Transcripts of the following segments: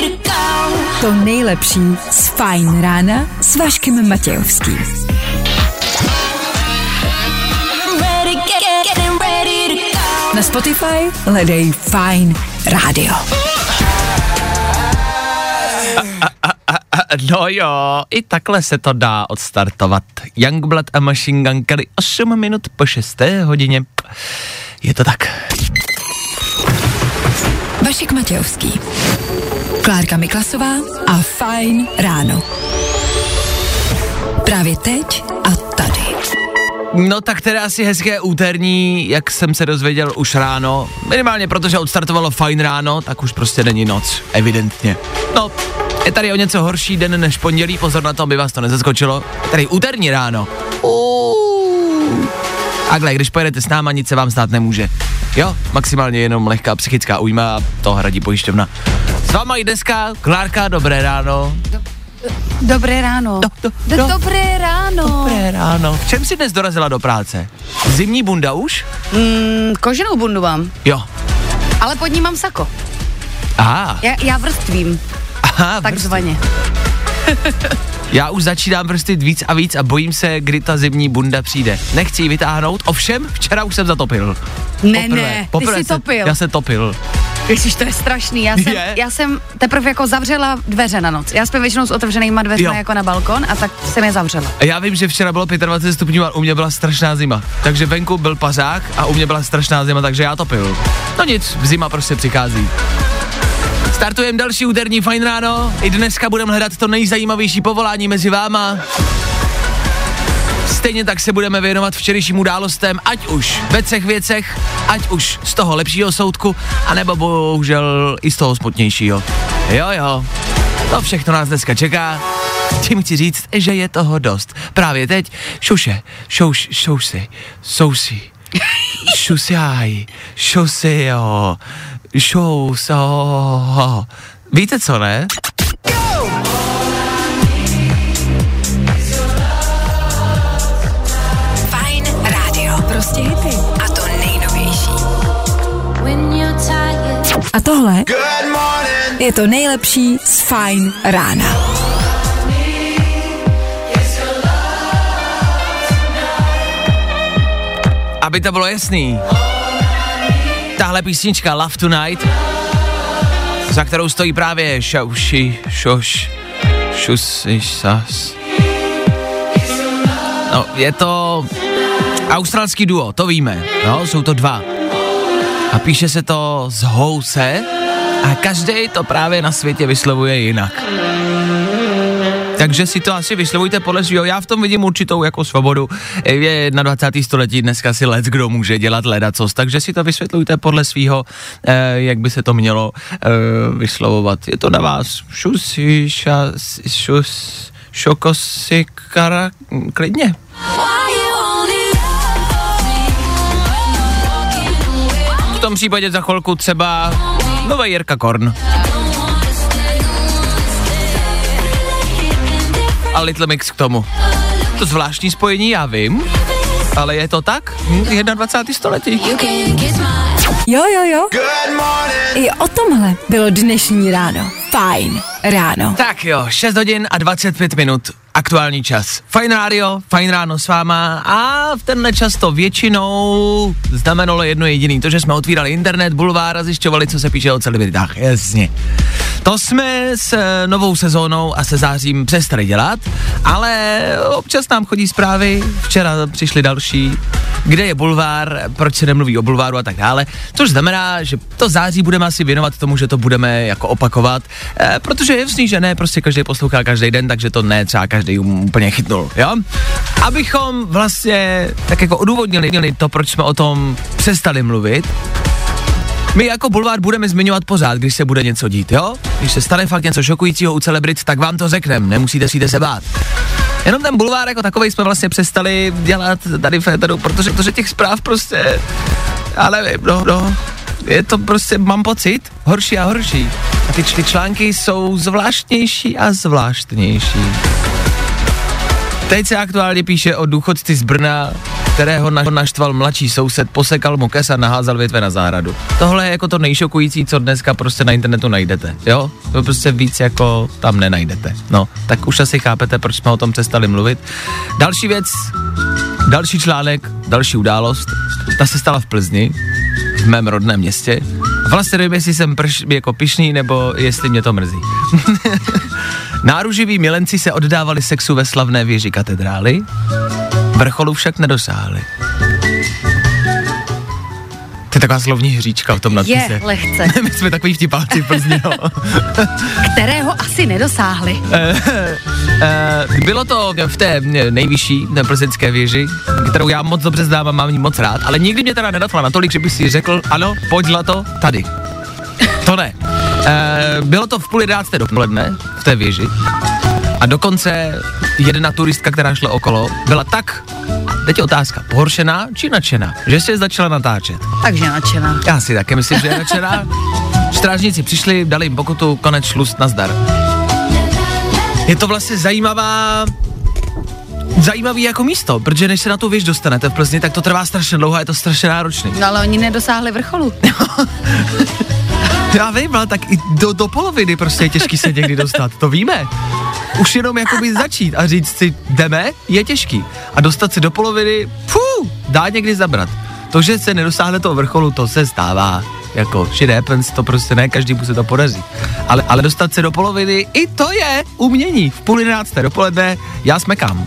to go. To nejlepší z Fajn rána s Vaškem Matějovským. Ready, get, get, getting ready to go. Na Spotify hledej Fajn rádio. No jo, i takhle se to dá odstartovat. Youngblood a Machine Gun Kelly 8 minut po 6. hodině. Je to tak. Vašek Matějovský. Klárka Miklasová a Fajn ráno. Právě teď a tady. No tak teda asi hezké úterní, jak jsem se dozvěděl už ráno. Minimálně protože odstartovalo fajn ráno, tak už prostě není noc, evidentně. No, je tady o něco horší den než pondělí, pozor na to, aby vás to nezaskočilo. Je tady úterní ráno. Uuu. Takhle, když pojedete s náma, nic se vám stát nemůže. Jo, maximálně jenom lehká psychická újma a to hradí pojišťovna. S váma i dneska, Klárka, dobré ráno. Dobré ráno. Do, do, Do, do. dobré ráno. Dobré ráno. V čem si dnes dorazila do práce? Zimní bunda už? Mm, koženou bundu mám, Jo. ale pod ní mám sako. Aha, Já, já vrstvím, aha takzvaně. Já už začínám vrstit víc a víc a bojím se, kdy ta zimní bunda přijde. Nechci ji vytáhnout, ovšem, včera už jsem zatopil. Ne, ne, ty jsi se, topil. Já se topil. Ježiš, to je strašný. Já jsem, Je? já jsem teprve jako zavřela dveře na noc. Já spím většinou s otevřenýma dveřmi Jo. jako na balkon a tak jsem je zavřela. A já vím, že včera bylo 25 stupňů a u mě byla strašná zima. Takže venku byl pazák a u mě byla strašná zima, takže já topil. No nic, zima prostě přichází. Startujeme další úterní fajn ráno. I dneska budeme hledat to nejzajímavější povolání mezi váma. Stejně tak se budeme věnovat včerejším událostem, ať už ve třech věcech, ať už z toho lepšího soudku, anebo bohužel i z toho smutnějšího. Jo, jo, to všechno nás dneska čeká. Tím chci říct, že je toho dost. Právě teď šuše, šouš, šousy, sousy, šusiaj, šosio, šouso. Víte co, ne? Fajn rádio. Prostě hity. A to nejnovější. Tohle je to nejlepší z Fajn rána. Aby to bylo jasný. Tahle písnička Love Tonight, za kterou stojí právě Šauši, Šoš, Šusy, Sas. No, je to australský duo, to víme, no, jsou to dva. A píše se to z house a každý to právě na světě vyslovuje jinak. Takže si to asi vyslovujte podle svého. Já v tom vidím určitou jako svobodu. Je 21. století, dneska si let kdo může dělat ledacos, takže si to vysvětlujte podle svého, eh, jak by se to mělo eh, vyslovovat. Je to na vás. Šusi, šas, šus, šokosi, kara, klidně. V tom případě za chvilku třeba nový Jirka Korn a Little Mix k tomu. To zvláštní spojení, já vím, ale je to tak? Hm, 21. století. Jo, jo, jo. I o tomhle bylo dnešní ráno. Fajn ráno. Tak jo, 6 hodin a 25 minut. Aktuální čas. Fajn rádio, fajn ráno s váma a v tenhle čas to většinou znamenalo jedno jediný, to, že jsme otvírali internet, bulvár a zjišťovali, co se píše o celebritách. Jasně. To jsme s eh, novou sezónou a se zářím přestali dělat, ale občas nám chodí zprávy, včera přišly další, kde je bulvár, proč se nemluví o bulváru a tak dále, což znamená, že to září budeme asi věnovat tomu, že to budeme jako opakovat, eh, protože je jasný, že ne, prostě každý poslouchá každý den, takže to ne třeba každý úplně chytnul, jo? Abychom vlastně tak jako odůvodnili to, proč jsme o tom přestali mluvit, my jako bulvár budeme zmiňovat pořád, když se bude něco dít, jo? Když se stane fakt něco šokujícího u celebrit, tak vám to řekneme, nemusíte si se bát. Jenom ten bulvár jako takový jsme vlastně přestali dělat tady v Féteru, protože, protože těch zpráv prostě, já nevím, no, no, je to prostě, mám pocit, horší a horší. A ty, ty články jsou zvláštnější a zvláštnější. Teď se aktuálně píše o důchodci z Brna, kterého na- naštval mladší soused, posekal mu kes a naházal větve na zahradu. Tohle je jako to nejšokující, co dneska prostě na internetu najdete, jo? To prostě víc jako tam nenajdete. No, tak už asi chápete, proč jsme o tom přestali mluvit. Další věc, další článek, další událost, ta se stala v Plzni, v mém rodném městě. Vlastně nevím, jestli jsem prš, jako pišný, nebo jestli mě to mrzí. Náruživí milenci se oddávali sexu ve slavné věži katedrály, vrcholu však nedosáhli. To je taková slovní hříčka v tom nadpise. Je lehce. My jsme takový vtipáci v Plzni, no. Kterého asi nedosáhli. Eh, Bylo to v té eh, nejvyšší plzeňské věži, kterou já moc dobře znám a mám ji moc rád, ale nikdy mě teda nenatkla natolik, že bych si řekl, ano, pojď to tady. To ne. Eh, Bylo to v půl jedenácté dopoledne v té věži a dokonce jedna turistka, která šla okolo, byla tak, teď je otázka, pohoršená či nadšená, že se začala natáčet. Takže nadšená. Já si také myslím, že je nadšená. Strážníci přišli, dali jim pokutu, konec, šlust, nazdar. Je to vlastně zajímavá zajímavý jako místo, protože než se na tu věž dostanete v Plzni, tak to trvá strašně dlouho a je to strašně náročný. No ale oni nedosáhli vrcholu. Já vím, ale tak i do, do poloviny prostě je těžký se někdy dostat, to víme. Už jenom jakoby začít a říct si, jdeme, je těžký. A dostat se do poloviny, fů, dá někdy zabrat. To, že se nedosáhne toho vrcholu, to se stává. Jako shit happens, to prostě ne, každý se to podaří. Ale, ale dostat se do poloviny, i to je umění. V půl jedenácté dopoledne, já smekám.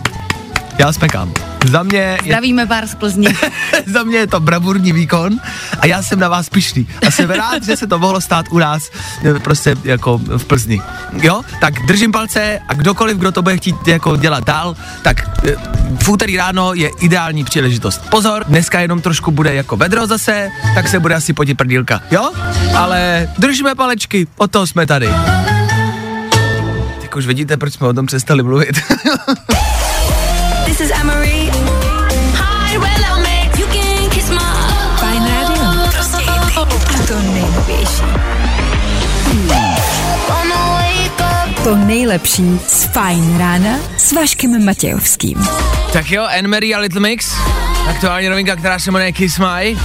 Já smekám. Za mě je Zdravíme pár z Plzně. za mě je to bravurní výkon a já jsem na vás pišný. A jsem rád, že se to mohlo stát u nás eh, prostě jako v Plzni. Jo? Tak držím palce a kdokoliv, kdo to bude chtít jako dělat dál, tak eh, v úterý ráno je ideální příležitost. Pozor, dneska jenom trošku bude jako vedro zase, tak se bude asi podít prdílka. Jo? Ale držíme palečky, o toho jsme tady. Tak už vidíte, proč jsme o tom přestali mluvit. This is Amory. Nejnovější. To nejlepší z Fajn rána s Vaškem Matějovským. tak jo, Anne-Marie a Little Mix, aktuální novinka, která se jmenuje Kiss My.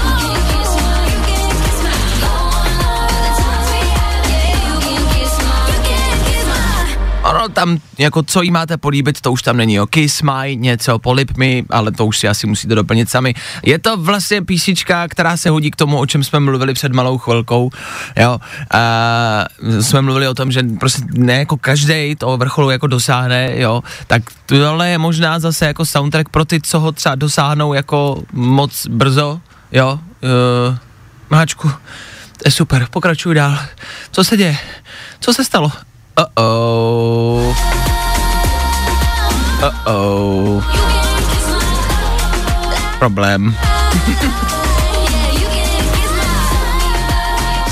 Ono tam, jako co jí máte políbit, to už tam není, jo. Kiss my, něco, polip mi, ale to už si asi musíte doplnit sami. Je to vlastně písnička, která se hodí k tomu, o čem jsme mluvili před malou chvilkou, jo. A jsme mluvili o tom, že prostě ne jako každý toho vrcholu jako dosáhne, jo. Tak tohle je možná zase jako soundtrack pro ty, co ho třeba dosáhnou jako moc brzo, jo. Uh, Máčku, to je super, pokračuj dál. Co se děje? Co se stalo? Uh-oh. Uh-oh. Problém.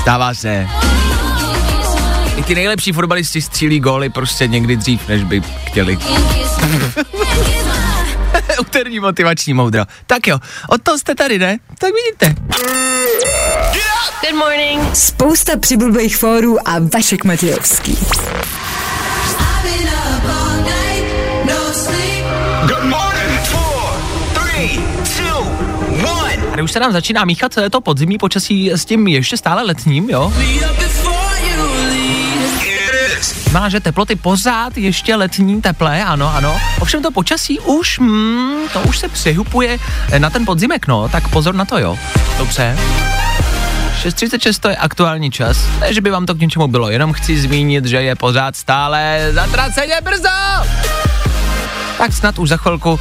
Stává se. I ty nejlepší fotbalisti střílí góly prostě někdy dřív, než by chtěli. Úterní motivační moudro. Tak jo, od toho jste tady, ne? Tak vidíte. Good morning. Spousta přibulbých fórů a Vašek Matějovský. Tady už se nám začíná míchat to podzimní počasí s tím ještě stále letním, jo? Má, že teploty pořád ještě letní teplé, ano, ano. Ovšem to počasí už, mm, to už se přihupuje na ten podzimek, no, tak pozor na to, jo. Dobře. 6.36 to je aktuální čas. Ne, že by vám to k něčemu bylo, jenom chci zmínit, že je pořád stále zatraceně brzo. Tak snad už za chvilku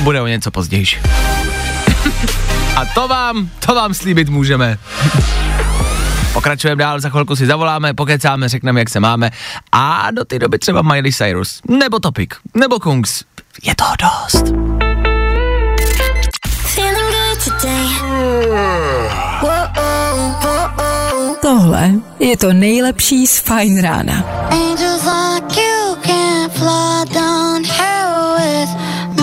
bude o něco později. A to vám, to vám slíbit můžeme. Pokračujeme dál, za chvilku si zavoláme, pokecáme, řekneme, jak se máme a do té doby třeba Miley Cyrus, nebo Topik, nebo Kungs. Je toho dost. Feeling good today. Whoa, whoa, Tohle je to nejlepší z Fajn rána. Angels like you can't fly down here with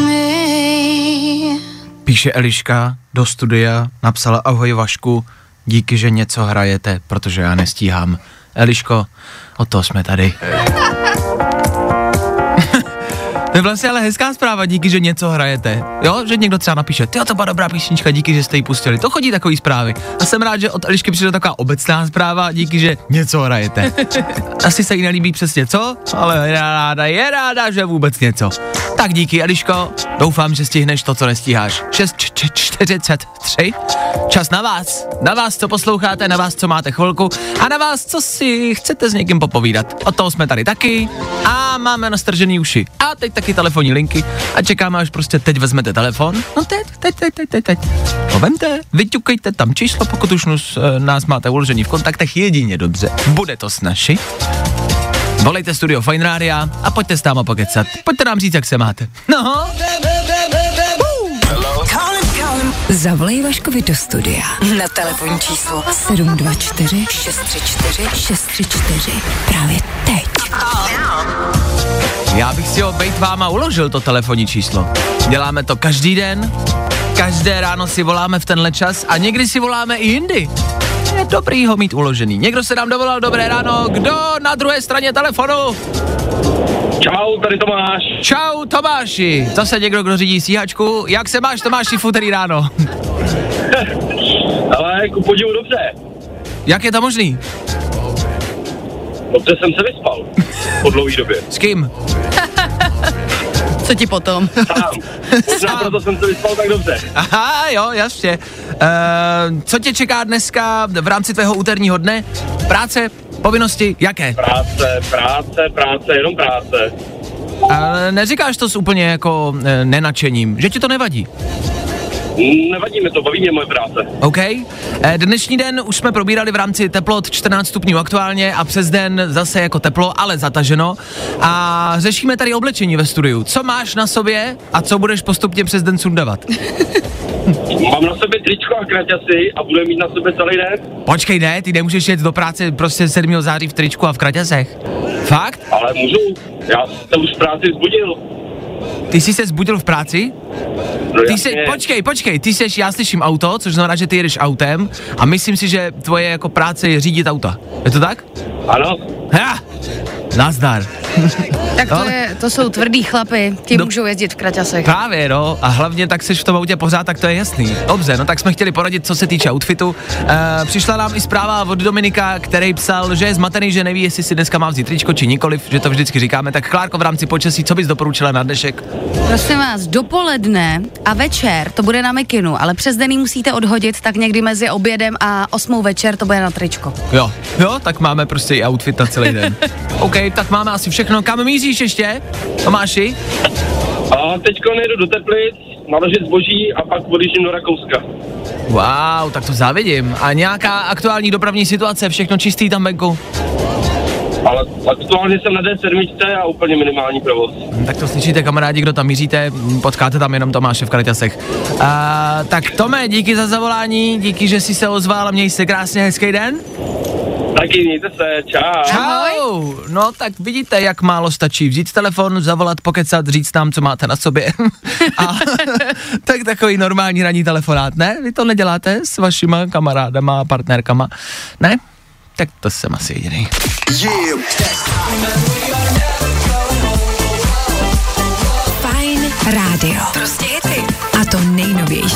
me. Píše Eliška do studia, napsala ahoj Vašku, díky, že něco hrajete, protože já nestíhám. Eliško, o to jsme tady. To je vlastně ale hezká zpráva, díky, že něco hrajete. Jo, že někdo třeba napíše, ty to byla dobrá písnička, díky, že jste ji pustili. To chodí takový zprávy. A jsem rád, že od Elišky přijde taková obecná zpráva, díky, že něco hrajete. Asi se jí nelíbí přesně co, ale je ráda, je ráda, že vůbec něco. Tak díky, Eliško, doufám, že stihneš to, co nestíháš. 6.43, čas na vás. Na vás, co posloucháte, na vás, co máte chvilku a na vás, co si chcete s někým popovídat. Od toho jsme tady taky a máme nastržený uši. A teď taky telefonní linky a čekáme, až prostě teď vezmete telefon. No teď, teď, teď, teď, teď, teď. To vemte, vyťukejte tam číslo, pokud už eh, nás máte uložený v kontaktech jedině dobře. Bude to snažší. Volejte studio Fine Rádia a pojďte s náma pokecat. Pojďte nám říct, jak se máte. No, Zavolej Vaškovi do studia na telefonní číslo 724 634 634 právě teď. já bych si ho bejt váma uložil to telefonní číslo. Děláme to každý den, každé ráno si voláme v tenhle čas a někdy si voláme i jindy. Je dobrý ho mít uložený. Někdo se nám dovolal, dobré ráno, kdo na druhé straně telefonu? Čau, tady Tomáš. Čau Tomáši, zase někdo, kdo řídí stíhačku. Jak se máš Tomáši v úterý ráno? Ale ku podivu dobře. Jak je to možný? Dobře jsem se vyspal. Po dlouhé době. S kým? Co ti potom? Sám. Možná proto jsem se vyspal tak dobře. Aha, jo, jasně. Uh, co tě čeká dneska v rámci tvého úterního dne? Práce, povinnosti, jaké? Práce, práce, práce, jenom práce. Ale neříkáš to s úplně jako e, nenačením, že ti to nevadí. Nevadí mi to, baví mě moje práce. OK. E, dnešní den už jsme probírali v rámci teplot 14 stupňů aktuálně a přes den zase jako teplo, ale zataženo. A řešíme tady oblečení ve studiu. Co máš na sobě a co budeš postupně přes den sundavat? Mám na sobě tričko a kraťasy a budu mít na sobě celý den, Počkej, ne, ty nemůžeš jet do práce prostě 7. září v tričku a v kraťasech. Fakt? ale můžu. Já se už v práci vzbudil. Ty jsi se zbudil v práci? No Ty jsi, počkej, počkej, ty jsi, já slyším auto, což znamená, že ty jedeš autem a myslím si, že tvoje jako práce je řídit auta. Je to tak? Ano, Ha! Nazdar. Tak to, Ale- je, to jsou tvrdý chlapy, ti No. můžou jezdit v kraťasech. Právě, no. A hlavně tak jsi v tom autě pořád, tak to je jasný. Dobře, no tak jsme chtěli poradit, co se týče outfitu. E, přišla nám i zpráva od Dominika, který psal, že je zmatený, že neví, jestli si dneska má vzít tričko či nikoliv, že to vždycky říkáme. Tak Klárko v rámci počasí, co bys doporučila na dnešek? Prosím vás, dopoledne a večer to bude na mikinu, ale přes den musíte odhodit, tak někdy mezi obědem a osmou večer to bude na tričko. Jo, jo, tak máme prostě i outfit na celý den. OK, tak máme asi všechno. Kam míříš ještě? Tomáši? a teďko nejdu do Teplic, naložit zboží a pak odjíždím do Rakouska. Wow, tak to závidím. A nějaká aktuální dopravní situace, všechno čistý tam venku? Ale aktuálně jsem na D7 a úplně minimální provoz. Hm, Tak to slyšíte, kamarádi, kdo tam míříte, hm, potkáte tam jenom Tomáše v Karitasech. A, tak Tome, díky za zavolání, díky, že jsi se ozval a měj se krásně hezký den. Taky mějte se, čau. Čau! No tak vidíte, jak málo stačí vzít telefon, zavolat, pokecat, říct nám, co máte na sobě. a tak takový normální ranní telefonát, ne? Vy to neděláte s vašima kamarádama a partnerkama, ne? Tak to jsem asi jediný. Fajn rádio. Prostě hity. A to nejnovější.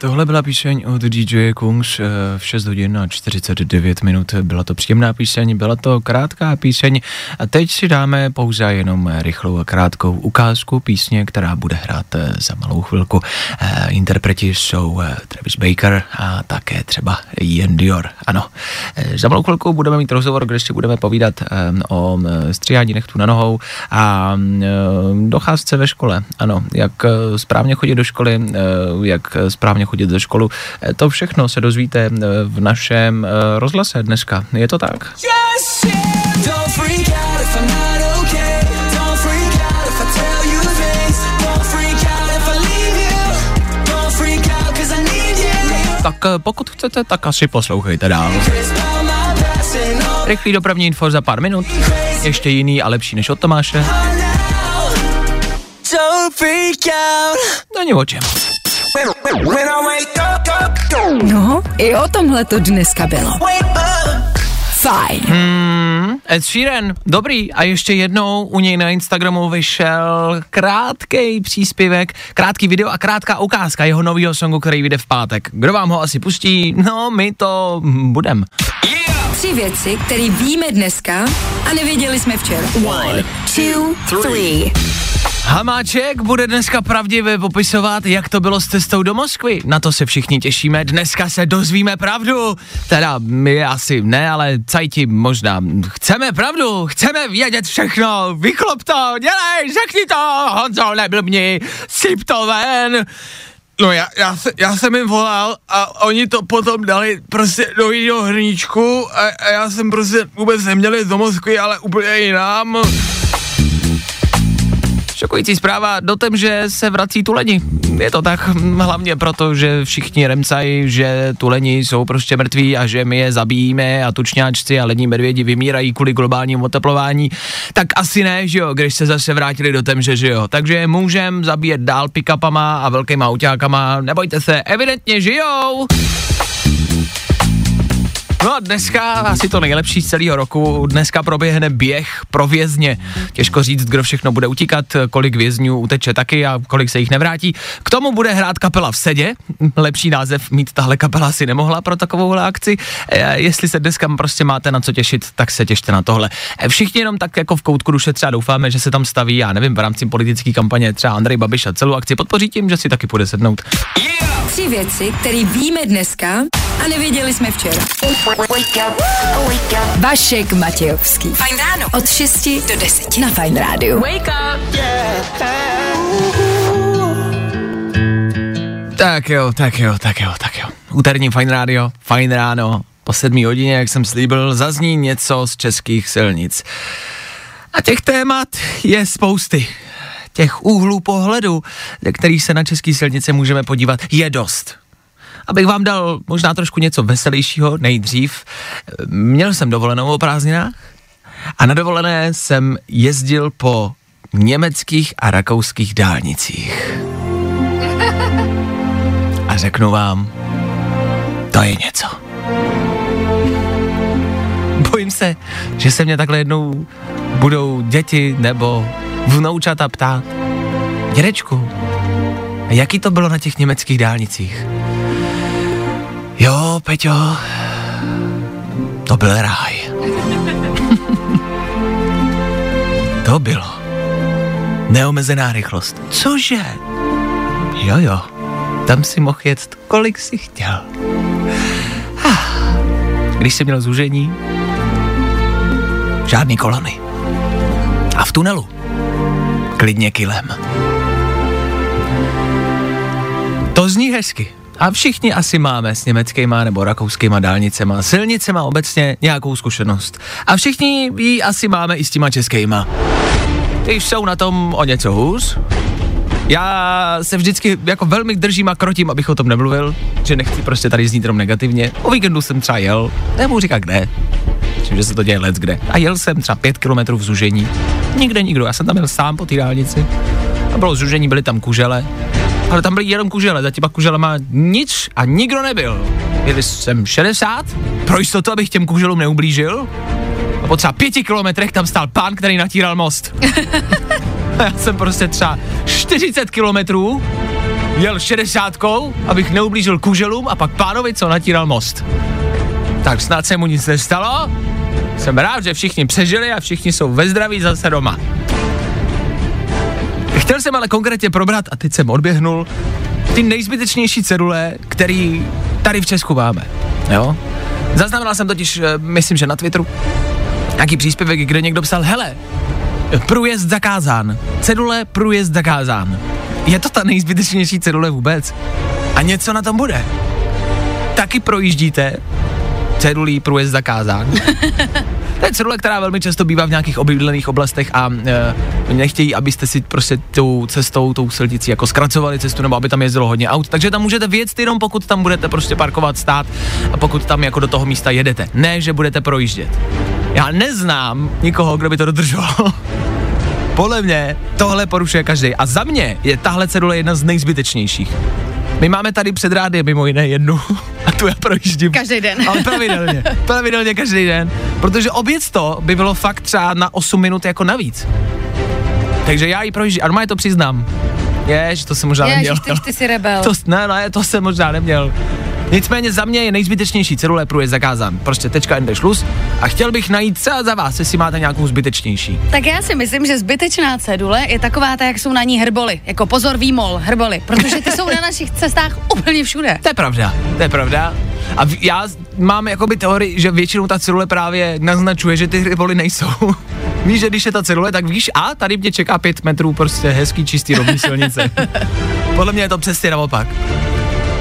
Tohle byla píseň od DJ Kungs eh, v 6 hodin a 49 minut. Byla to příjemná píseň, byla to krátká píseň a teď si dáme pouze jenom rychlou a krátkou ukázku písně, která bude hrát eh, za malou chvilku. Eh, Interpreti jsou Travis Baker a také třeba Ian Dior. Ano, za malou chvilku budeme mít rozhovor, kde si budeme povídat o eh, stříhání nechtů na nohou a eh, docházce ve škole. Ano, jak správně chodit do školy, jak správně chodit ze školu. Eh, To všechno se dozvíte eh, v našem eh, rozhlase dneska. Je to tak? You. Tak pokud chcete, tak asi poslouchejte dál. Rychlý dopravní info za pár minut. Ještě jiný a lepší než od Tomáše. Není o čem. No, i o tomhle to dneska bylo. Fajn. Ed Sheeran, dobrý. A ještě jednou u něj na Instagramu vyšel krátký příspěvek, krátký video a krátká ukázka jeho nového songu, který vyjde v pátek. Kdo vám ho asi pustí? No, my to budem. Tři věci, které víme dneska a nevěděli jsme včera. One, two, three. Hamáček bude dneska pravdivě popisovat, jak to bylo s cestou do Moskvy. Na to se všichni těšíme. Dneska se dozvíme pravdu. Teda my asi ne, ale cajti možná. Chceme pravdu, chceme vědět všechno. Vyklop to, dělej, řekni to, Honzo, neblbni, syp to ven. No já, já, se, já jsem jim volal a oni to potom dali prostě do jiného hrníčku a, a já jsem prostě vůbec neměl jít do Moskvy, ale úplně jinam. Šokující zpráva do tom, že se vrací tuleni. Je to tak hm, hlavně proto, že všichni remcají, že tuleni jsou prostě mrtví a že my je zabijíme a tučňáčci a lední medvědi vymírají kvůli globálnímu oteplování. Tak asi ne, že jo, když se zase vrátili do temže, že jo. Takže můžem zabíjet dál pick-upama a velkýma autákama, nebojte se, evidentně žijou. No a dneska asi to nejlepší z celého roku. Dneska proběhne běh pro vězně. Těžko říct, kdo všechno bude utíkat, kolik vězňů uteče taky a kolik se jich nevrátí. K tomu bude hrát kapela v sedě. Lepší název mít tahle kapela si nemohla pro takovou akci. E, jestli se dneska prostě máte na co těšit, tak se těšte na tohle. E, všichni jenom tak jako v koutku duše třeba doufáme, že se tam staví, já nevím, v rámci politické kampaně třeba Andrej Babiš a celou akci podpoří tím, že si taky půjde sednout. Tři věci, které víme dneska a nevěděli jsme včera. Vašek Matějovský. Fajn ráno. Od 6 do 10 na Fajn rádiu. Wake up. Tak jo, tak jo, tak jo, tak jo. Úterní Fine Radio, Fine ráno, po sedmí hodině, jak jsem slíbil, zazní něco z českých silnic. A těch témat je spousty. Těch úhlů pohledu, ze kterých se na české silnice můžeme podívat, je dost. Abych vám dal možná trošku něco veselějšího nejdřív. Měl jsem dovolenou o prázdninách a na dovolené jsem jezdil po německých a rakouských dálnicích. A řeknu vám, to je něco. Bojím se, že se mě takhle jednou budou děti nebo vnoučata ptát. Dědečku, jaký to bylo na těch německých dálnicích? Jo, Peťo, to byl ráj. to bylo. Neomezená rychlost. Cože? Jo, jo. Tam si mohl jet, kolik si chtěl. Ah. Když jsi měl zúžení, žádný kolony. A v tunelu klidně kilem. To zní hezky. A všichni asi máme s německýma nebo rakouskýma dálnicema, silnicema obecně nějakou zkušenost. A všichni ji asi máme i s těma českýma. Ty jsou na tom o něco hůř. Já se vždycky jako velmi držím a krotím, abych o tom nemluvil, že nechci prostě tady znít jenom negativně. O víkendu jsem třeba jel, nebudu říkat kde, Myslím, že se to děje let kde. A jel jsem třeba pět kilometrů v zužení. Nikde nikdo, já jsem tam jel sám po té dálnici. A bylo zužení, byly tam kužele. Ale tam byly jenom kužele, za těma kuželema nic a nikdo nebyl. Jeli jsem 60, pro jistotu, abych těm kuželům neublížil. A po třeba pěti kilometrech tam stál pán, který natíral most. A já jsem prostě třeba 40 kilometrů jel 60, abych neublížil kuželům a pak pánovi, co natíral most. Tak snad se mu nic nestalo. Jsem rád, že všichni přežili a všichni jsou ve zdraví zase doma. Chtěl jsem ale konkrétně probrat, a teď jsem odběhnul, ty nejzbytečnější cedule, který tady v Česku máme. Jo? Zaznamenal jsem totiž, eh, myslím, že na Twitteru, nějaký příspěvek, kde někdo psal, hele, průjezd zakázán, cedule průjezd zakázán. Je to ta nejzbytečnější cedule vůbec? A něco na tom bude. Taky projíždíte, cedulí průjezd zakázán. To je cedule, která velmi často bývá v nějakých obydlených oblastech a e, nechtějí, abyste si prostě tou cestou, tou silnicí jako zkracovali cestu, nebo aby tam jezdilo hodně aut. Takže tam můžete vyjet jenom, pokud tam budete prostě parkovat, stát a pokud tam jako do toho místa jedete. Ne, že budete projíždět. Já neznám nikoho, kdo by to dodržoval. Podle mě tohle porušuje každý. A za mě je tahle cedule jedna z nejzbytečnějších. My máme tady před rádiem mimo jiné jednu tu já projíždím. Každý den. Ale pravidelně, pravidelně každý den, protože oběc to by bylo fakt třeba na 8 minut jako navíc. Takže já ji projíždím, a normálně to přiznám. Jež, to jsem možná neměl. Ježiš, ty, ty jsi rebel. To, ne, ne, to jsem možná neměl. Nicméně za mě je nejzbytečnější cedule průjezd zakázán. Prostě tečka ende šlus a chtěl bych najít třeba za vás, jestli máte nějakou zbytečnější. Tak já si myslím, že zbytečná cedule je taková ta, jak jsou na ní hrboly. Jako pozor, výmol, hrboly. Protože ty jsou na našich cestách úplně všude. To je pravda, to je pravda. A v, já mám jakoby teorii, že většinou ta cedule právě naznačuje, že ty ryboly nejsou. víš, že když je ta cedule, tak víš, a tady mě čeká pět metrů prostě hezký, čistý, rovný silnice. Podle mě je to přesně naopak.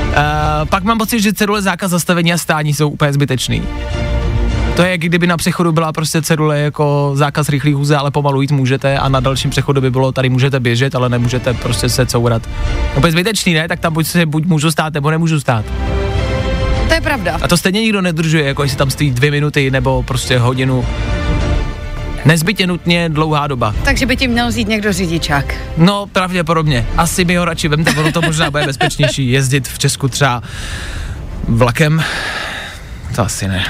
Uh, pak mám pocit, že cedule zákaz zastavení a stání jsou úplně zbytečný. To je, kdyby na přechodu byla prostě cedule jako zákaz rychlých hůze, ale pomalu jít můžete a na dalším přechodu by bylo, tady můžete běžet, ale nemůžete prostě se courat. Úplně zbytečný, ne? Tak tam buď se buď můžu stát, nebo nemůžu stát. To je pravda. A to stejně nikdo nedržuje, jako jestli tam stojí dvě minuty nebo prostě hodinu. Nezbytně nutně dlouhá doba. Takže by ti měl vzít někdo řidičák. No, pravděpodobně. Asi mi ho radši vemte, ono to možná bude bezpečnější jezdit v Česku třeba vlakem. To asi ne.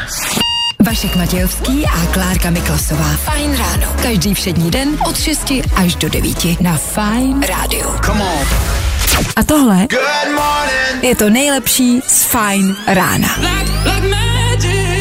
Vašek Matějovský a Klárka Miklasová. Fajn ráno. Každý všední den od 6 až do 9 na Fajn rádiu. Come on. A tohle je to nejlepší z Fajn rána. Like, like magic.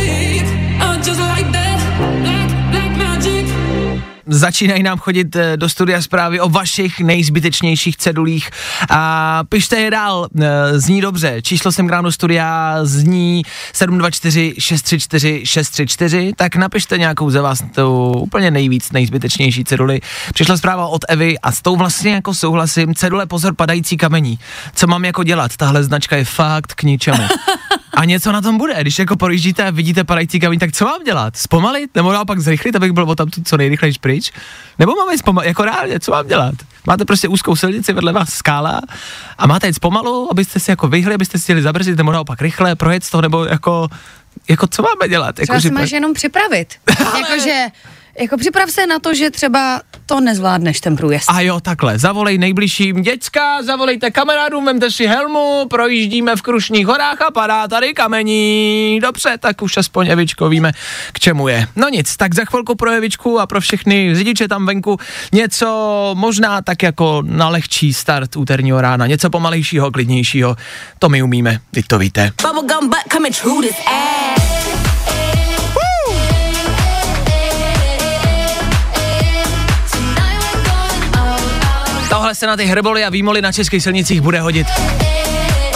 Začínají nám chodit eh, do studia zprávy o vašich nejzbytečnějších cedulích a pište je dál, eh, zní dobře. Číslo sem k studia zní 724 634 634, tak napište nějakou za vás tu úplně nejvíc nejzbytečnější ceduli. Přišla zpráva od Evy a s tou vlastně jako souhlasím. Cedule pozor padající kamení. Co mám jako dělat? Tahle značka je fakt k ničemu. A něco na tom bude, když jako projíždíte a vidíte padající kamení, tak co mám dělat? Zpomalit? Nebo naopak zrychlit, abych byl tam co nejrychleji pryč? Nebo máme zpomalit, jako reálně, co mám dělat? Máte prostě úzkou silnici, vedle vás skála a máte jít pomalu, abyste si jako vyhli, abyste si chtěli zabrzdit, nebo naopak rychle projet z toho, nebo jako, jako co máme dělat? Třeba Jako, si máš jenom připravit. Jakože, jako připrav se na to, že třeba to nezvládneš ten průjezd. A jo, takhle, zavolej nejbližším děcka, zavolejte kamarádům, vemte si helmu, projíždíme v Krušních horách a padá tady kamení. Dobře, tak už aspoň Evičko víme, k čemu je. No nic, tak za chvilku pro Evičku a pro všechny řidiče tam venku něco možná tak jako na lehčí start úterního rána, něco pomalejšího, klidnějšího, to my umíme, vy to víte. Bubblegum butt coming through this ass. Tohle se na ty hrboly a výmoly na českých silnicích bude hodit.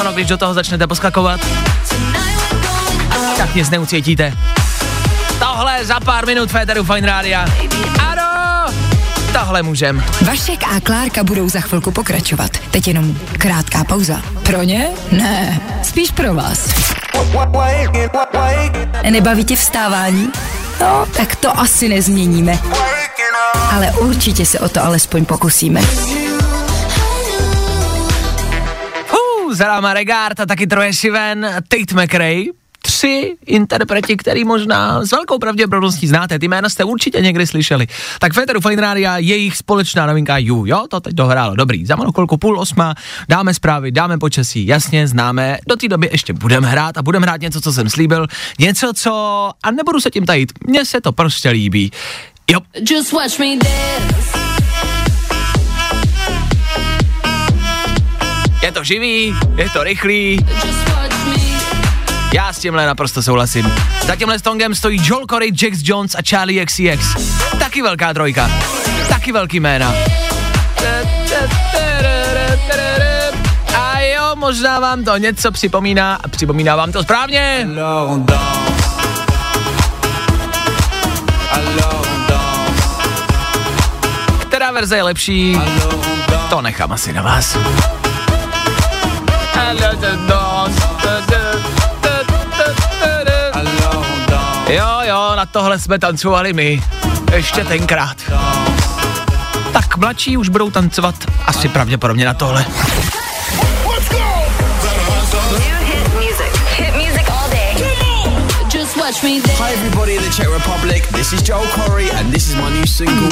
Ono, když do toho začnete poskakovat, tak nic neucítíte. Tohle za pár minut Féteru Fine Rádia. Ano, tohle můžem. Vašek a Klárka budou za chvilku pokračovat. Teď jenom krátká pauza. Pro ně? Ne. Spíš pro vás. Nebaví tě vstávání? No, tak to asi nezměníme. Ale určitě se o to alespoň pokusíme. Za Regard a taky Troje Siven, Tate McRae, tři interpreti, který možná s velkou pravděpodobností znáte. Ty jména jste určitě někdy slyšeli. Tak Féteru Fine jejich společná novinka You, jo, to teď dohrálo. Dobrý, za malou chvilku půl osma, dáme zprávy, dáme počasí, jasně, známe. Do té doby ještě budeme hrát a budeme hrát něco, co jsem slíbil. Něco, co, a nebudu se tím tajit, mně se to prostě líbí. Jo, Just watch me dance. Je to živý, je to rychlý. Já s tímhle naprosto souhlasím. Za tímhle stongem stojí Joel Corey, Jax Jones a Charlie XCX. Taky velká trojka. Taky velký jména. A jo, možná vám to něco připomíná. a Připomíná vám to správně. Která verze je lepší? To nechám asi na vás. Jo, jo, na tohle jsme tancovali my. Ještě tenkrát. Tak mladší už budou tancovat asi pravděpodobně na tohle. Just me dance. Hi everybody in the Czech Republic. This is Joel Corey and this is my new single.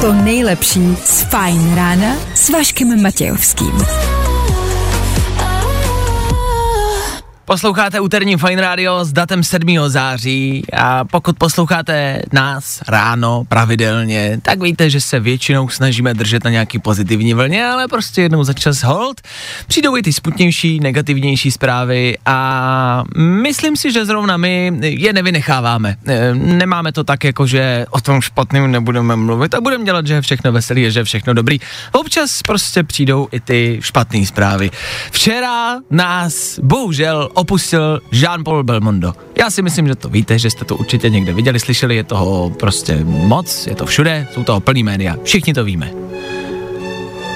To nejlepší z Fajn rána s Vaškem Matějovským. Posloucháte úterní Fine Radio s datem 7. září a pokud posloucháte nás ráno pravidelně, tak víte, že se většinou snažíme držet na nějaký pozitivní vlně, ale prostě jednou za čas hold přijdou i ty smutnější, negativnější zprávy a myslím si, že zrovna my je nevynecháváme. E, Nemáme to tak, jako že o tom špatným nebudeme mluvit a budeme dělat, že je všechno veselý že je všechno dobrý. Občas prostě přijdou i ty špatné zprávy. Včera nás bohužel opustil Jean-Paul Belmondo. Já si myslím, že to víte, že jste to určitě někde viděli, slyšeli, je toho prostě moc, je to všude, jsou toho plný média, všichni to víme.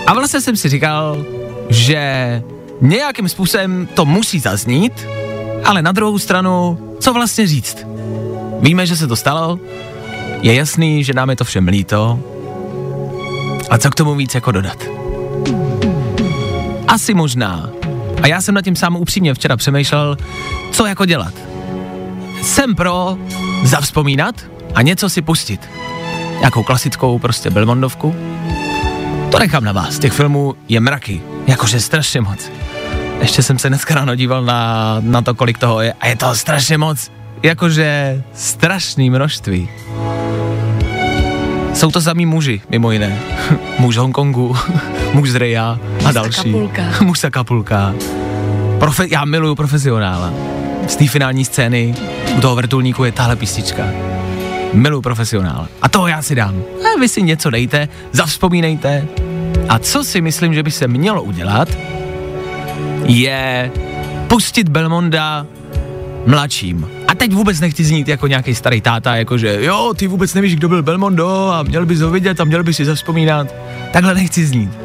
A vlastně jsem si říkal, že nějakým způsobem to musí zaznít, ale na druhou stranu, co vlastně říct? Víme, že se to stalo, je jasný, že nám je to všem líto, a co k tomu víc jako dodat? Asi možná. A já jsem nad tím sám upřímně včera přemýšlel, co jako dělat. Jsem pro zavzpomínat a něco si pustit. Nějakou klasickou prostě Belmondovku. To nechám na vás, těch filmů je mraky, jakože strašně moc. Ještě jsem se dneska ráno díval na, na to, kolik toho je a je toho strašně moc. Jakože strašný množství. Jsou to samý muži, mimo jiné. Muž Hongkongu, muž z Reja a další. Muž z Acapulca. Profe- já miluju profesionála. Z té finální scény u toho vrtulníku je tahle písnička. Miluju profesionála. A toho já si dám. A vy si něco dejte, zavzpomínejte. A co si myslím, že by se mělo udělat, je pustit Belmonda mladším. A teď vůbec nechci znít jako nějaký starý táta, jakože jo, ty vůbec nevíš, kdo byl Belmondo a měl bys ho vidět a měl bys si zavzpomínat. Takhle nechci znít.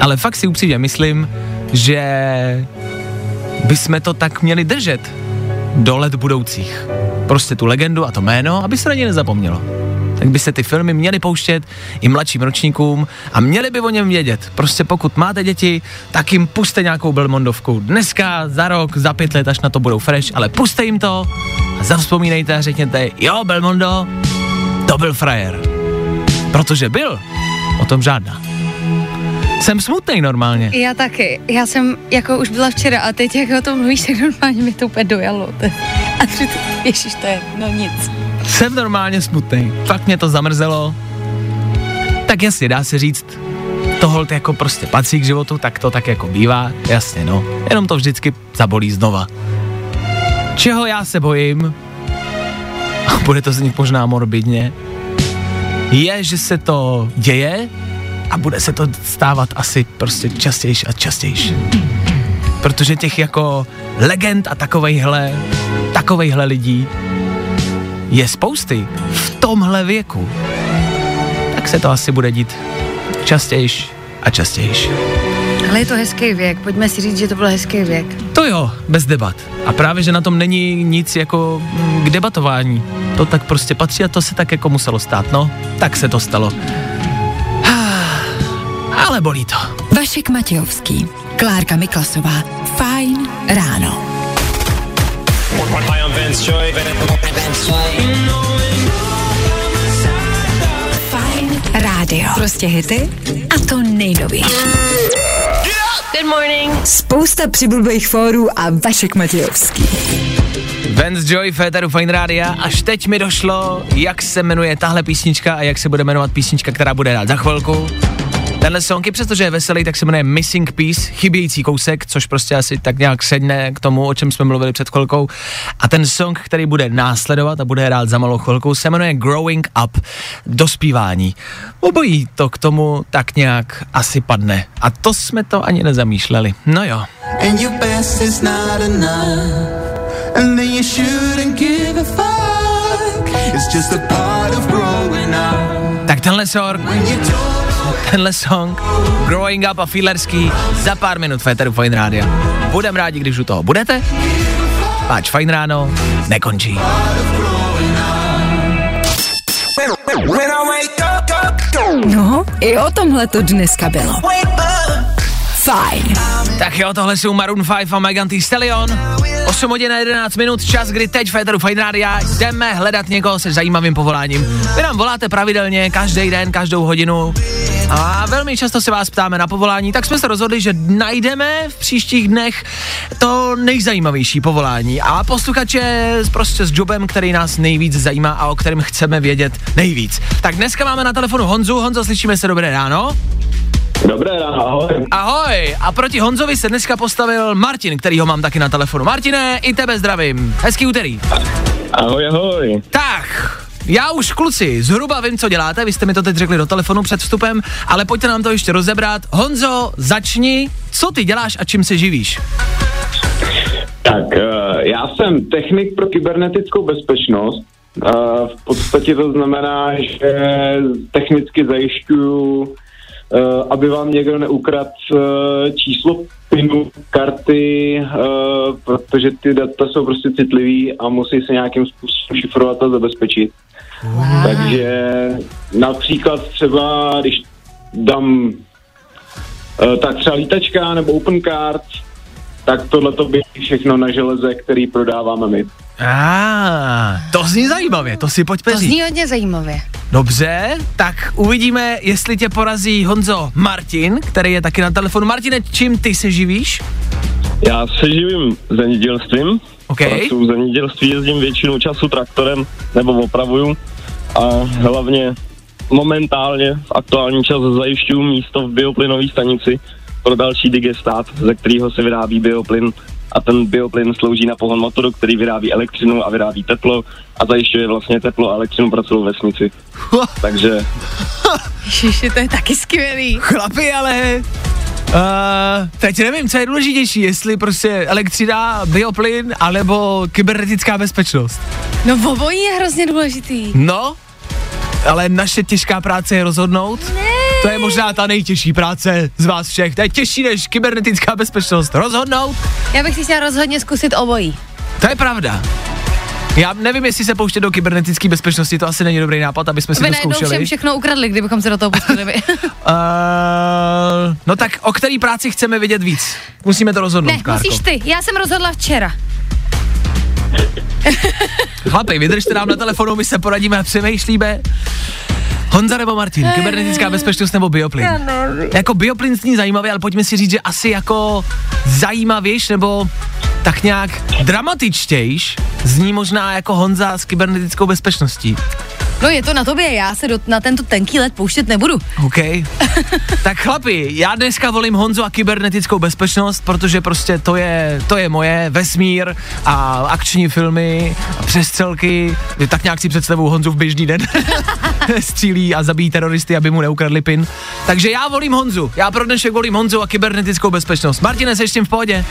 Ale fakt si upřímně myslím, že bychom to tak měli držet do let budoucích. Prostě tu legendu a to jméno, aby se na ně nezapomnělo. Tak by se ty filmy měly pouštět i mladším ročníkům a měli by o něm vědět. Prostě pokud máte děti, tak jim puste nějakou Belmondovku. Dneska, za rok, za pět let, až na to budou fresh, ale puste jim to a zavzpomínejte a řekněte, jo, Belmondo, to byl frajer. Protože byl, o tom žádná. Jsem smutný normálně. Já taky. Já jsem jako už byla včera a teď jak o tom mluvíš, tak normálně mi to úplně dojalo. A přitom, ježiš, to je, no nic. Jsem normálně smutný. Fakt mě to zamrzelo. Tak jasně, dá se říct, to hold jako prostě patří k životu, tak to tak jako bývá, jasně no. Jenom to vždycky zabolí znova. Čeho já se bojím, a bude to znít možná morbidně, je, že se to děje a bude se to stávat asi prostě častější a častější. Protože těch jako legend a takovejhle, takovejhle lidí je spousty v tomhle věku. Tak se to asi bude dít častějš a častějš. Ale je to hezký věk, pojďme si říct, že to byl hezký věk. To jo, bez debat. A právě, že na tom není nic jako k debatování. To tak prostě patří a to se tak jako muselo stát. No, tak se to stalo. Ale bolí to. Vašek Matějovský, Klárka Miklasová. Fajn ráno. Fajn rádio. Prostě hity a to nejnovější. Good morning. Spousta přibulbých fórů a Vašek Matějovský. Vance Joy, Féteru Fine Rádia. Až teď mi došlo, jak se jmenuje tahle písnička a jak se bude jmenovat písnička, která bude dát za chvilku. Tenhle song, i přestože je veselý, tak se jmenuje Missing Piece, chybějící kousek, což prostě asi tak nějak sedne k tomu, o čem jsme mluvili před chvilkou. A ten song, který bude následovat a bude hrát za malou chvilku, se jmenuje Growing Up, dospívání. Obojí to k tomu tak nějak asi padne. A to jsme to ani nezamýšleli. No jo. And your best is not enough. And then you shouldn't give a fuck. It's just a part of growing up. Tak tenhle song, tenhle song, Growing Up a Filerský, za pár minut Féteru Fine Rádia. Budem rádi, když u toho budete. Páč Fine Ráno nekončí. No, i o tomhle to dneska bylo. Fajn. Tak jo, tohle jsou Maroon 5 a Megan Thee Stallion. 8 hodin a 11 minut, čas, kdy teď Féteru Fine Rádia jdeme hledat někoho se zajímavým povoláním. Vy nám voláte pravidelně, každý den, každou hodinu. A velmi často se vás ptáme na povolání, tak jsme se rozhodli, že najdeme v příštích dnech to nejzajímavější povolání. A posluchače prostě s jobem, který nás nejvíc zajímá a o kterém chceme vědět nejvíc. Tak dneska máme na telefonu Honzu. Honzo, slyšíme se dobré ráno. Dobré ráno, ahoj. Ahoj, a proti Honzovi se dneska postavil Martin, který ho mám taky na telefonu. Martine, i tebe zdravím. Hezký úterý. Ahoj, ahoj. Tak, já už kluci zhruba vím, co děláte, vy jste mi to teď řekli do telefonu před vstupem, ale pojďte nám to ještě rozebrat. Honzo, začni, co ty děláš a čím se živíš? Tak, eh, já jsem technik pro kybernetickou bezpečnost. Eh, V podstatě to znamená, že technicky zajišťuju, aby vám někdo neukradl eh, číslo PINu karty, eh, protože ty data jsou prostě citlivý a musí se nějakým způsobem šifrovat a zabezpečit. Takže například třeba, když dám eh, tak třeba lítačka nebo open card, tak tohle to běží všechno na železe, který prodáváme my. A, to zní zajímavě, to si pojď To peří. zní hodně zajímavě. Dobře, tak uvidíme, jestli tě porazí Honzo Martin, který je taky na telefonu. Martine, čím ty se živíš? Já se živím zemědělstvím. OK. Pracuji v zemědělství, jezdím většinu času traktorem nebo opravuju a hlavně momentálně v aktuální čas zajišťuju místo v bioplynové stanici pro další digestát, ze kterého se vyrábí bioplyn a ten bioplyn slouží na pohon motoru, který vyrábí elektřinu a vyrábí teplo a zajišťuje vlastně teplo a elektřinu pro celou vesnici. Takže Ježiši, to je taky skvělý. Chlapi, ale... Uh, teď nevím, co je důležitější, jestli prostě elektřina, bioplyn, anebo kybernetická bezpečnost. No obojí je hrozně důležitý. No, ale naše těžká práce je rozhodnout. Ne. To je možná ta nejtěžší práce z vás všech. To je těžší než kybernetická bezpečnost. Rozhodnout? Já bych si chtěla rozhodně zkusit obojí. To je pravda. Já nevím, jestli se pouštět do kybernetické bezpečnosti, to asi není dobrý nápad, aby jsme si Vy to najednou všem zkoušeli. všechno ukradli, kdybychom se do toho pustili. Uh, no tak o který práci chceme vědět víc? Musíme to rozhodnout, ne, Klárko. musíš ty. Já jsem rozhodla včera. Chlapi, vydržte nám na telefonu, my se poradíme a přemýšlíme. Honza nebo Martin, kybernetická bezpečnost nebo bioplyn? Jako bioplyn zní zajímavě, ale pojďme si říct, že asi jako zajímavějš nebo tak nějak dramatičtějš zní možná jako Honza s kybernetickou bezpečností. No je to na tobě, já se do, na tento tenký let pouštět nebudu. OK. tak chlapi, já dneska volím Honzu a kybernetickou bezpečnost, protože prostě to je, to je moje vesmír a akční filmy a přestřelky. Tak nějak si představuju Honzu v běžný den. Střílí a zabíjí teroristy, aby mu neukradli pin. Takže já volím Honzu. Já pro dnešek volím Honzu a kybernetickou bezpečnost. Martine, jsi s tím v pohodě?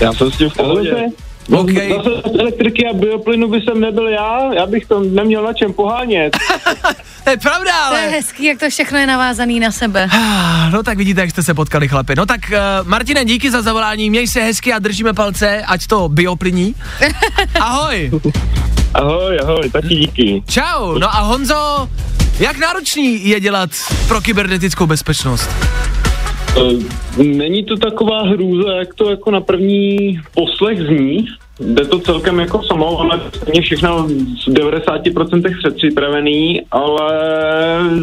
já jsem s tím v pohodě. No, OK. Zase z elektriky a bioplynu by jsem nebyl já, já bych to neměl na čem pohánět. To je pravda, To je ale... hezký, jak to všechno je navázaný na sebe. Ah, No tak vidíte, jak jste se potkali, chlapi. No tak, uh, Martine, díky za zavolání, měj se hezky a držíme palce, ať to bioplyní. Ahoj. Ahoj, ahoj, taky díky. Čau, no a Honzo, jak náročný je dělat pro kybernetickou bezpečnost? Eh, Není to taková hrůza, jak to jako na první poslech zní. Jde to celkem jako samo, ale je všechno z 90% předpřipravený, ale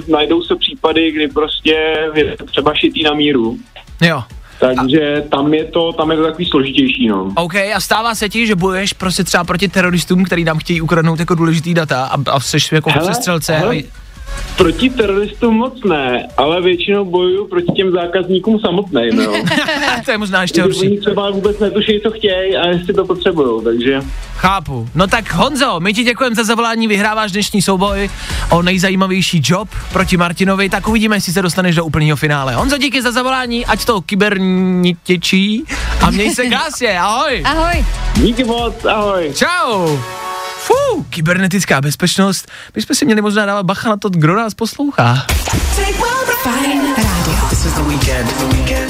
najdou se případy, kdy prostě je třeba šitý na míru. Jo. Takže tam je to, tam je to takový složitější, no. OK, a stává se ti, že bojuješ prostě třeba proti teroristům, který nám chtějí ukradnout jako důležitý data a, a jsi jako v Hele, přestřelce. hele. a- Proti teroristům moc ne, ale většinou bojuju proti těm zákazníkům samotným, jo. to je možná ještě Oni horší. třeba vůbec netuší, co chtějí a jestli to potřebují, takže... Chápu. No tak Honzo, my ti děkujeme za zavolání, vyhráváš dnešní souboj o nejzajímavější job proti Martinovi, tak uvidíme, jestli se dostaneš do úplného finále. Honzo, díky za zavolání, ať to kybernitěčí a měj se krásně, ahoj. Ahoj. Díky moc, ahoj. Čau. Fú, kybernetická bezpečnost. My jsme si měli možná dávat bacha na to, kdo nás poslouchá. Fajn rádio.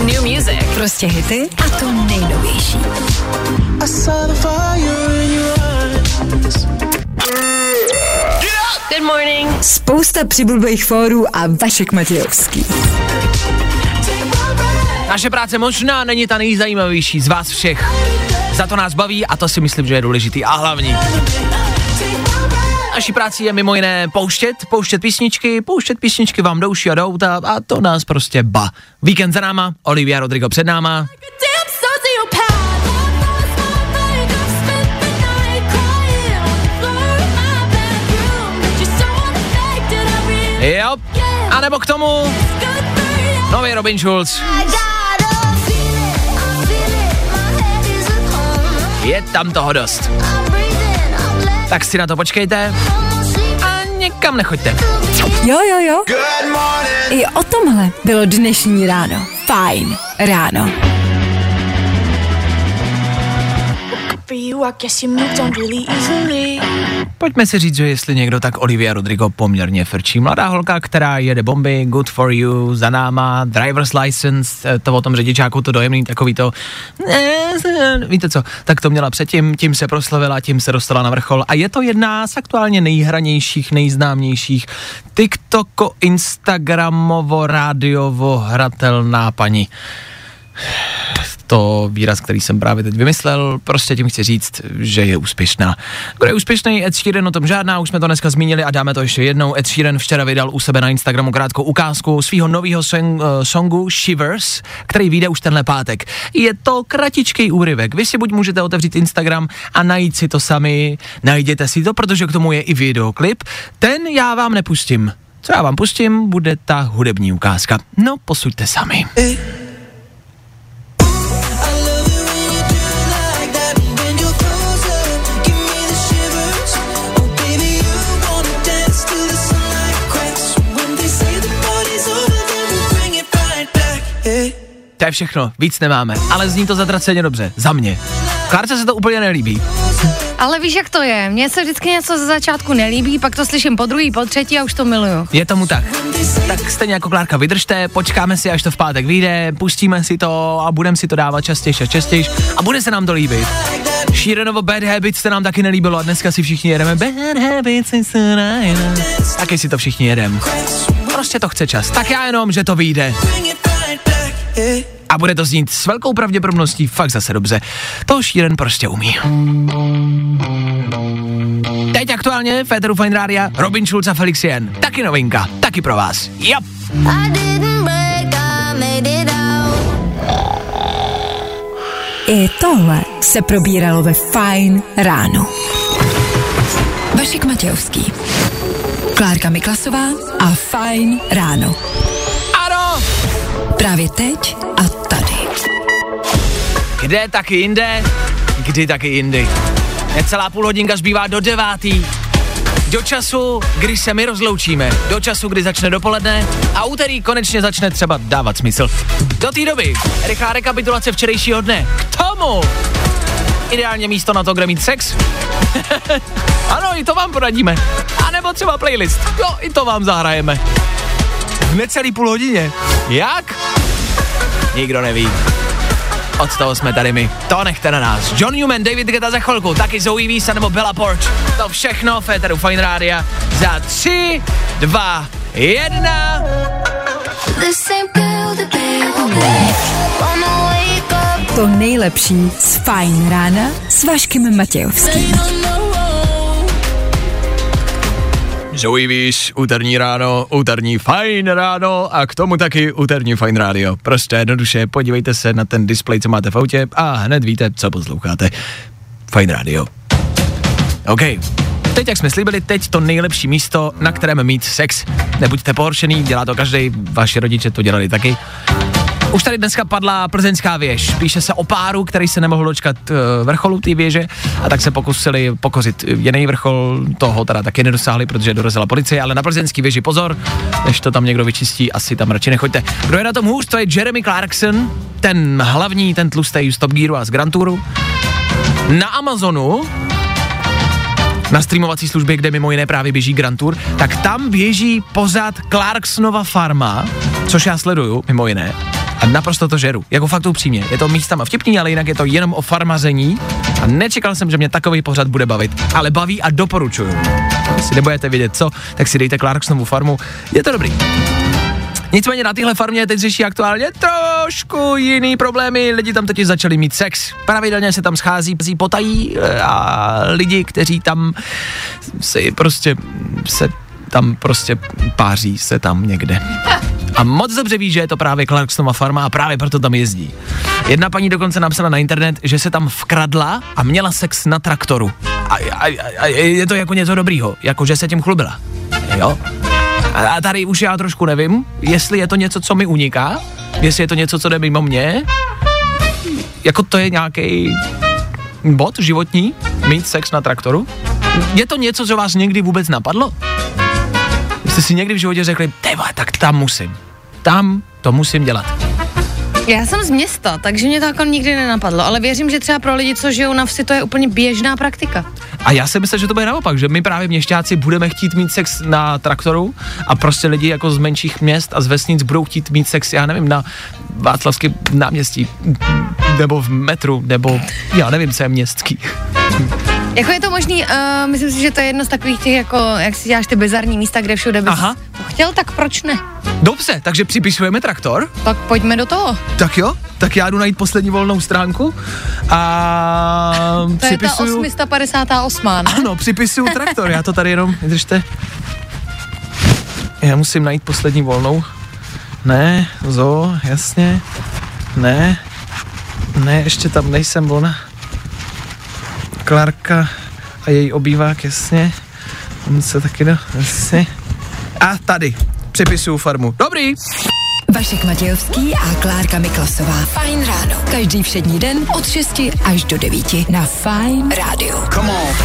New music. Prostě hity a to nejnovější. Good morning. Spousta přibulbých fórů a Vašek Matějovský. Naše práce možná není ta nejzajímavější z vás všech. Za to nás baví a to si myslím, že je důležitý a hlavní. Naší práci je mimo jiné pouštět, pouštět písničky, pouštět písničky vám do uší a do auta a to nás prostě ba. Víkend za náma, Olivia Rodrigo před náma. Jo, a nebo k tomu nový Robin Schulz. Je tam toho dost. Tak si na to počkejte a někam nechoďte. Jo, jo, jo. I o tomhle bylo dnešní ráno. Fajn ráno. Pojďme si říct, že jestli někdo, tak Olivia Rodrigo poměrně frčí. Mladá holka, která jede bomby, good for you, za náma, driver's license, eh, to o tom řidičáku, to dojemný, takový to, víte co, tak to měla předtím, tím se proslavila, tím se dostala na vrchol. A je to jedna z aktuálně nejhranějších, nejznámějších TikToko, Instagramovo, rádiovo hratelná paní to výraz, který jsem právě teď vymyslel, prostě tím chci říct, že je úspěšná. Kdo je úspěšný, Ed Sheeran o tom žádná, už jsme to dneska zmínili a dáme to ještě jednou. Ed Sheeran včera vydal u sebe na Instagramu krátkou ukázku svého nového song, uh, songu Shivers, který vyjde už tenhle pátek. Je to kratičký úryvek. Vy si buď můžete otevřít Instagram a najít si to sami, najděte si to, protože k tomu je i videoklip. Ten já vám nepustím. Co já vám pustím, bude ta hudební ukázka. No, posuďte sami. Je všechno, víc nemáme, ale zní to zatraceně dobře, za mě. Klárce se to úplně nelíbí. Ale víš, jak to je? Mně se vždycky něco ze začátku nelíbí, pak to slyším po druhý, po třetí a už to miluju. Je tomu tak. Tak stejně jako Klárka vydržte, počkáme si, až to v pátek vyjde, pustíme si to a budeme si to dávat častěji a častěji a bude se nám to líbit. Šírenovo Bad Habits se nám taky nelíbilo a dneska si všichni jedeme Bad Habits is. Taky si to všichni jedem. Prostě to chce čas. Tak já jenom, že to vyjde. A bude to znít s velkou pravděpodobností fakt zase dobře. To Šíren prostě umí. Teď aktuálně Féteru Fine Rádia Robin Schulz a Felix Jen. Taky novinka, taky pro vás. Yep. I tohle se probíralo ve Fajn ráno. Vašik Matějovský, Klárka Miklasová a Fajn ráno. Ano, Právě teď. Kde taky jinde, kdy taky jindy. Necelá půl hodinka zbývá do devátý. Do času, kdy se my rozloučíme. Do času, kdy začne dopoledne a úterý konečně začne třeba dávat smysl. Do té doby rychlá rekapitulace včerejšího dne. K tomu ideálně místo na to, kde mít sex. ano, i to vám poradíme. A nebo třeba playlist. Jo, i to vám zahrajeme. V necelý půl hodině. Jak? Nikdo neví. Od toho jsme tady my. To nechte na nás. John Newman, David Guetta za chvilku, taky Zoe Visa nebo Bella Porch. To všechno v Féteru Fine Rádia za 3, 2, 1. This ain't build a Wanna wake up To nejlepší z Fajn rána s Vaškem Matějovským. Zoe Vís, úterní ráno, úterní fajn ráno a k tomu taky úterní fajn rádio. Prostě jednoduše, podívejte se na ten displej, co máte v autě a hned víte, co posloucháte. Fajn rádio. OK. Teď, jak jsme slíbili, teď to nejlepší místo, na kterém mít sex. Nebuďte pohoršený, dělá to každý, vaši rodiče to dělali taky. Už tady dneska padla plzeňská věž. Píše se o páru, který se nemohl dočkat uh, vrcholu té věže a tak se pokusili pokořit jiný vrchol. Toho teda taky nedosáhli, protože dorazila policie, ale na plzeňský věži pozor, než to tam někdo vyčistí, asi tam radši nechoďte. Kdo je na tom hůř, to je Jeremy Clarkson, ten hlavní, ten tlustý z Top Gearu a z Grand Touru. Na Amazonu na streamovací službě, kde mimo jiné právě běží Grand Tour, tak tam běží pořád Clarksonova farma, což já sleduju, mimo jiné. A naprosto to žeru, jako fakt upřímně. Je to místama vtipný, ale jinak je to jenom o farmaření. A nečekal jsem, že mě takový pořad bude bavit. Ale baví a doporučuju. Jestli nebudete vědět co, tak si dejte Clarksonovu farmu. Je to dobrý. Nicméně na téhle farmě teď řeší aktuálně trošku jiný problémy. Lidi tam totiž začali mít sex. Pravidelně se tam schází, potají eh, a lidi, kteří tam si prostě se tam prostě páří se tam někde. A moc dobře ví, že je to právě Clarksonova farma a právě proto tam jezdí. Jedna paní dokonce napsala na internet, že se tam vkradla a měla sex na traktoru. A, a, a je to jako něco dobrýho, jako že se tím chlubila. Jo? A a tady už já trošku nevím, jestli je to něco, co mi uniká, jestli je to něco, co jde mimo mě, jako to je nějaký bod životní, mít sex na traktoru. Je to něco, co vás někdy vůbec napadlo? Jste si někdy v životě řekli, ty vole, tak tam musím. Tam to musím dělat. Já jsem z města, takže mě to jako nikdy nenapadlo, ale věřím, že třeba pro lidi, co žijou na vsi, to je úplně běžná praktika. A já si myslím, že to bude naopak, že my právě měšťáci budeme chtít mít sex na traktoru a prostě lidi jako z menších měst a z vesnic budou chtít mít sex, já nevím, na Václavském náměstí, nebo v metru, nebo já nevím, co je městský. Jako je to možný, uh, myslím si, že to je jedno z takových těch, jako, jak si děláš ty bizarní místa, kde všude bys Aha. to chtěl, tak proč ne? Dobře, takže připisujeme traktor. Tak pojďme do toho. Tak jo, tak já jdu najít poslední volnou stránku a To je ta připisuju... 858. ne? Ano, připisuju traktor, já to tady jenom, vydržte. Já musím najít poslední volnou. Ne, zo, jasně. Ne, ne, ještě tam nejsem volna. Klárka a její obývák, jasně. On se taky do, jasně. A tady, připisuju farmu. Dobrý. Vašek Matějovský a Klárka Miklasová. Fajn ráno. Každý všední den od 6 až do 9 na Fajn rádiu. Come on.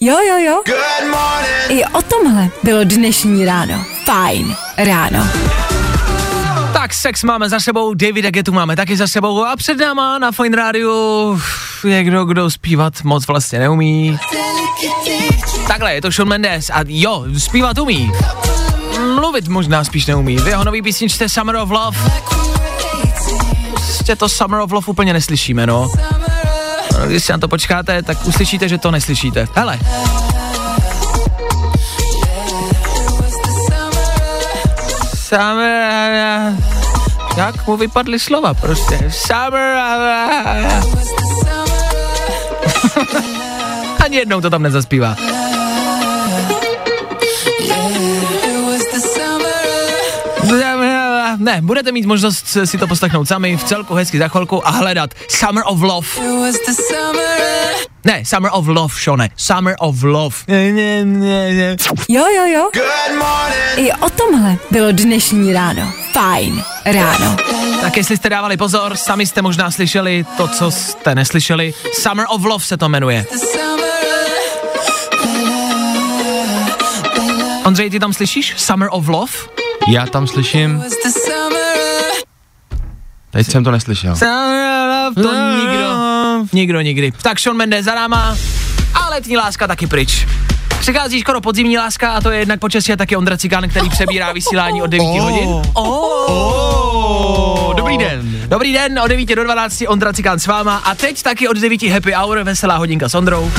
Jo, jo, jo. Good morning. I o tomhle bylo dnešní ráno. Fajn ráno. Tak sex máme za sebou, Davida Getu máme taky za sebou a před náma na Fine Radio je kdo, kdo zpívat moc vlastně neumí. Takhle, je to Shawn Mendes a jo, zpívat umí. Mluvit možná spíš neumí. V jeho nový písničce Summer of Love prostě to Summer of Love úplně neslyšíme, no. No, Když si na to počkáte, tak uslyšíte, že to neslyšíte. Hele. Summer, jak mu vypadly slova prostě. Summer, ani jednou to tam nezaspívá. Ne, budete mít možnost si to poslechnout sami v celku hezky za chvilku a hledat Summer of Love. Ne, Summer of Love, Shone. Summer of Love. Ne, ne, ne, ne. Jo, jo, jo. Good morning. I o tomhle bylo dnešní ráno. Fajn ráno. Tak jestli jste dávali pozor, sami jste možná slyšeli to, co jste neslyšeli. Summer of Love se to jmenuje. Ondřej, ty tam slyšíš? Summer of Love? Já tam slyším, teď jsem to neslyšel. Summer of Love, to nikdo, nikdo nikdy. Tak Sean Mendes za náma a letní láska taky pryč. Přichází skoro podzimní láska a to je jednak počasí a taky Ondra Cikán, který přebírá vysílání od 9 hodin. Oh. Dobrý den. Dobrý den, od 9 do 12 Ondra Cikán s váma a teď taky od 9 happy hour, veselá hodinka s Ondrou.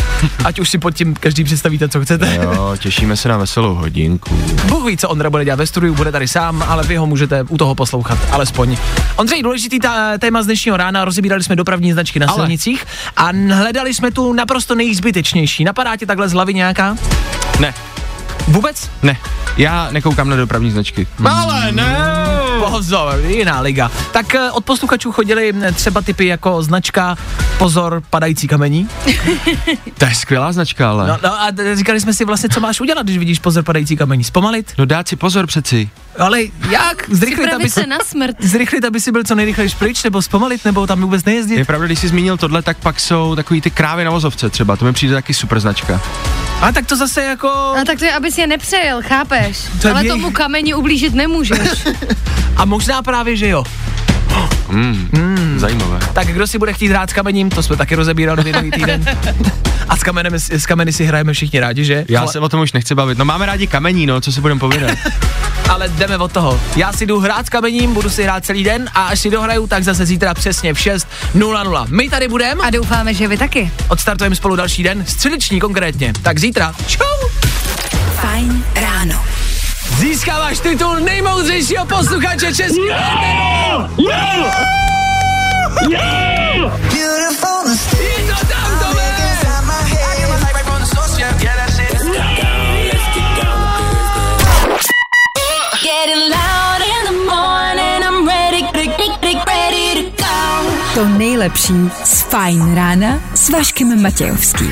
Ať už si pod tím každý představíte, co chcete. Jo, těšíme se na veselou hodinku. Bůh ví, co Ondra bude dělat ve studiu, bude tady sám, ale vy ho můžete u toho poslouchat, alespoň. Ondřej, důležitý ta, téma z dnešního rána, rozebírali jsme dopravní značky na Ale. silnicích a hledali jsme tu naprosto nejzbytečnější. Napadá ti takhle z hlavy nějaká? Ne, Vůbec? ne, já nekoukám na dopravní značky. Ale ne! Pozor, jiná liga. Tak eh, od posluchačů chodili eh, třeba typy jako značka Pozor, padající kamení. To je skvělá značka, ale. No, No, a říkali jsme si vlastně, co máš udělat, když vidíš pozor, padající kamení. Zpomalit? no dát si pozor přeci. Ale jak? Zrychlit, aby si, se na smrt. zrychlit, aby si byl co nejrychlejší pryč, nebo zpomalit, nebo tam vůbec nejezdit? Je pravda, když jsi zmínil tohle, tak pak jsou takový ty krávy na vozovce třeba, to mi přijde taky super značka. A tak to zase jako... A tak to je, abys je nepřejel, chápeš? To Ale věj- tomu kameni ublížit nemůžeš. A možná právě, že jo. Mm, mm. Zajímavé. Tak kdo si bude chtít hrát s kamením, to jsme taky rozebírali minulý týden. A s, kamenem, s kameny si hrajeme všichni rádi, že? Já ale, se o tom už nechci bavit. No máme rádi kamení, no, co si budeme povídat. ale jdeme od toho. Já si jdu hrát s kamením, budu si hrát celý den a až si dohraju, tak zase zítra přesně v 6.00. My tady budeme A doufáme, že vy taky. odstartujeme spolu další den, středeční konkrétně. Tak zítra. Čau! Fajn ráno. Získáváš titul nejmoudřejšího posluchače českého Je to tam, Tome! Getting loud in the morning, I'm ready, ready, ready to go. To nejlepší z Fajn rána s Vaškem Matějovským.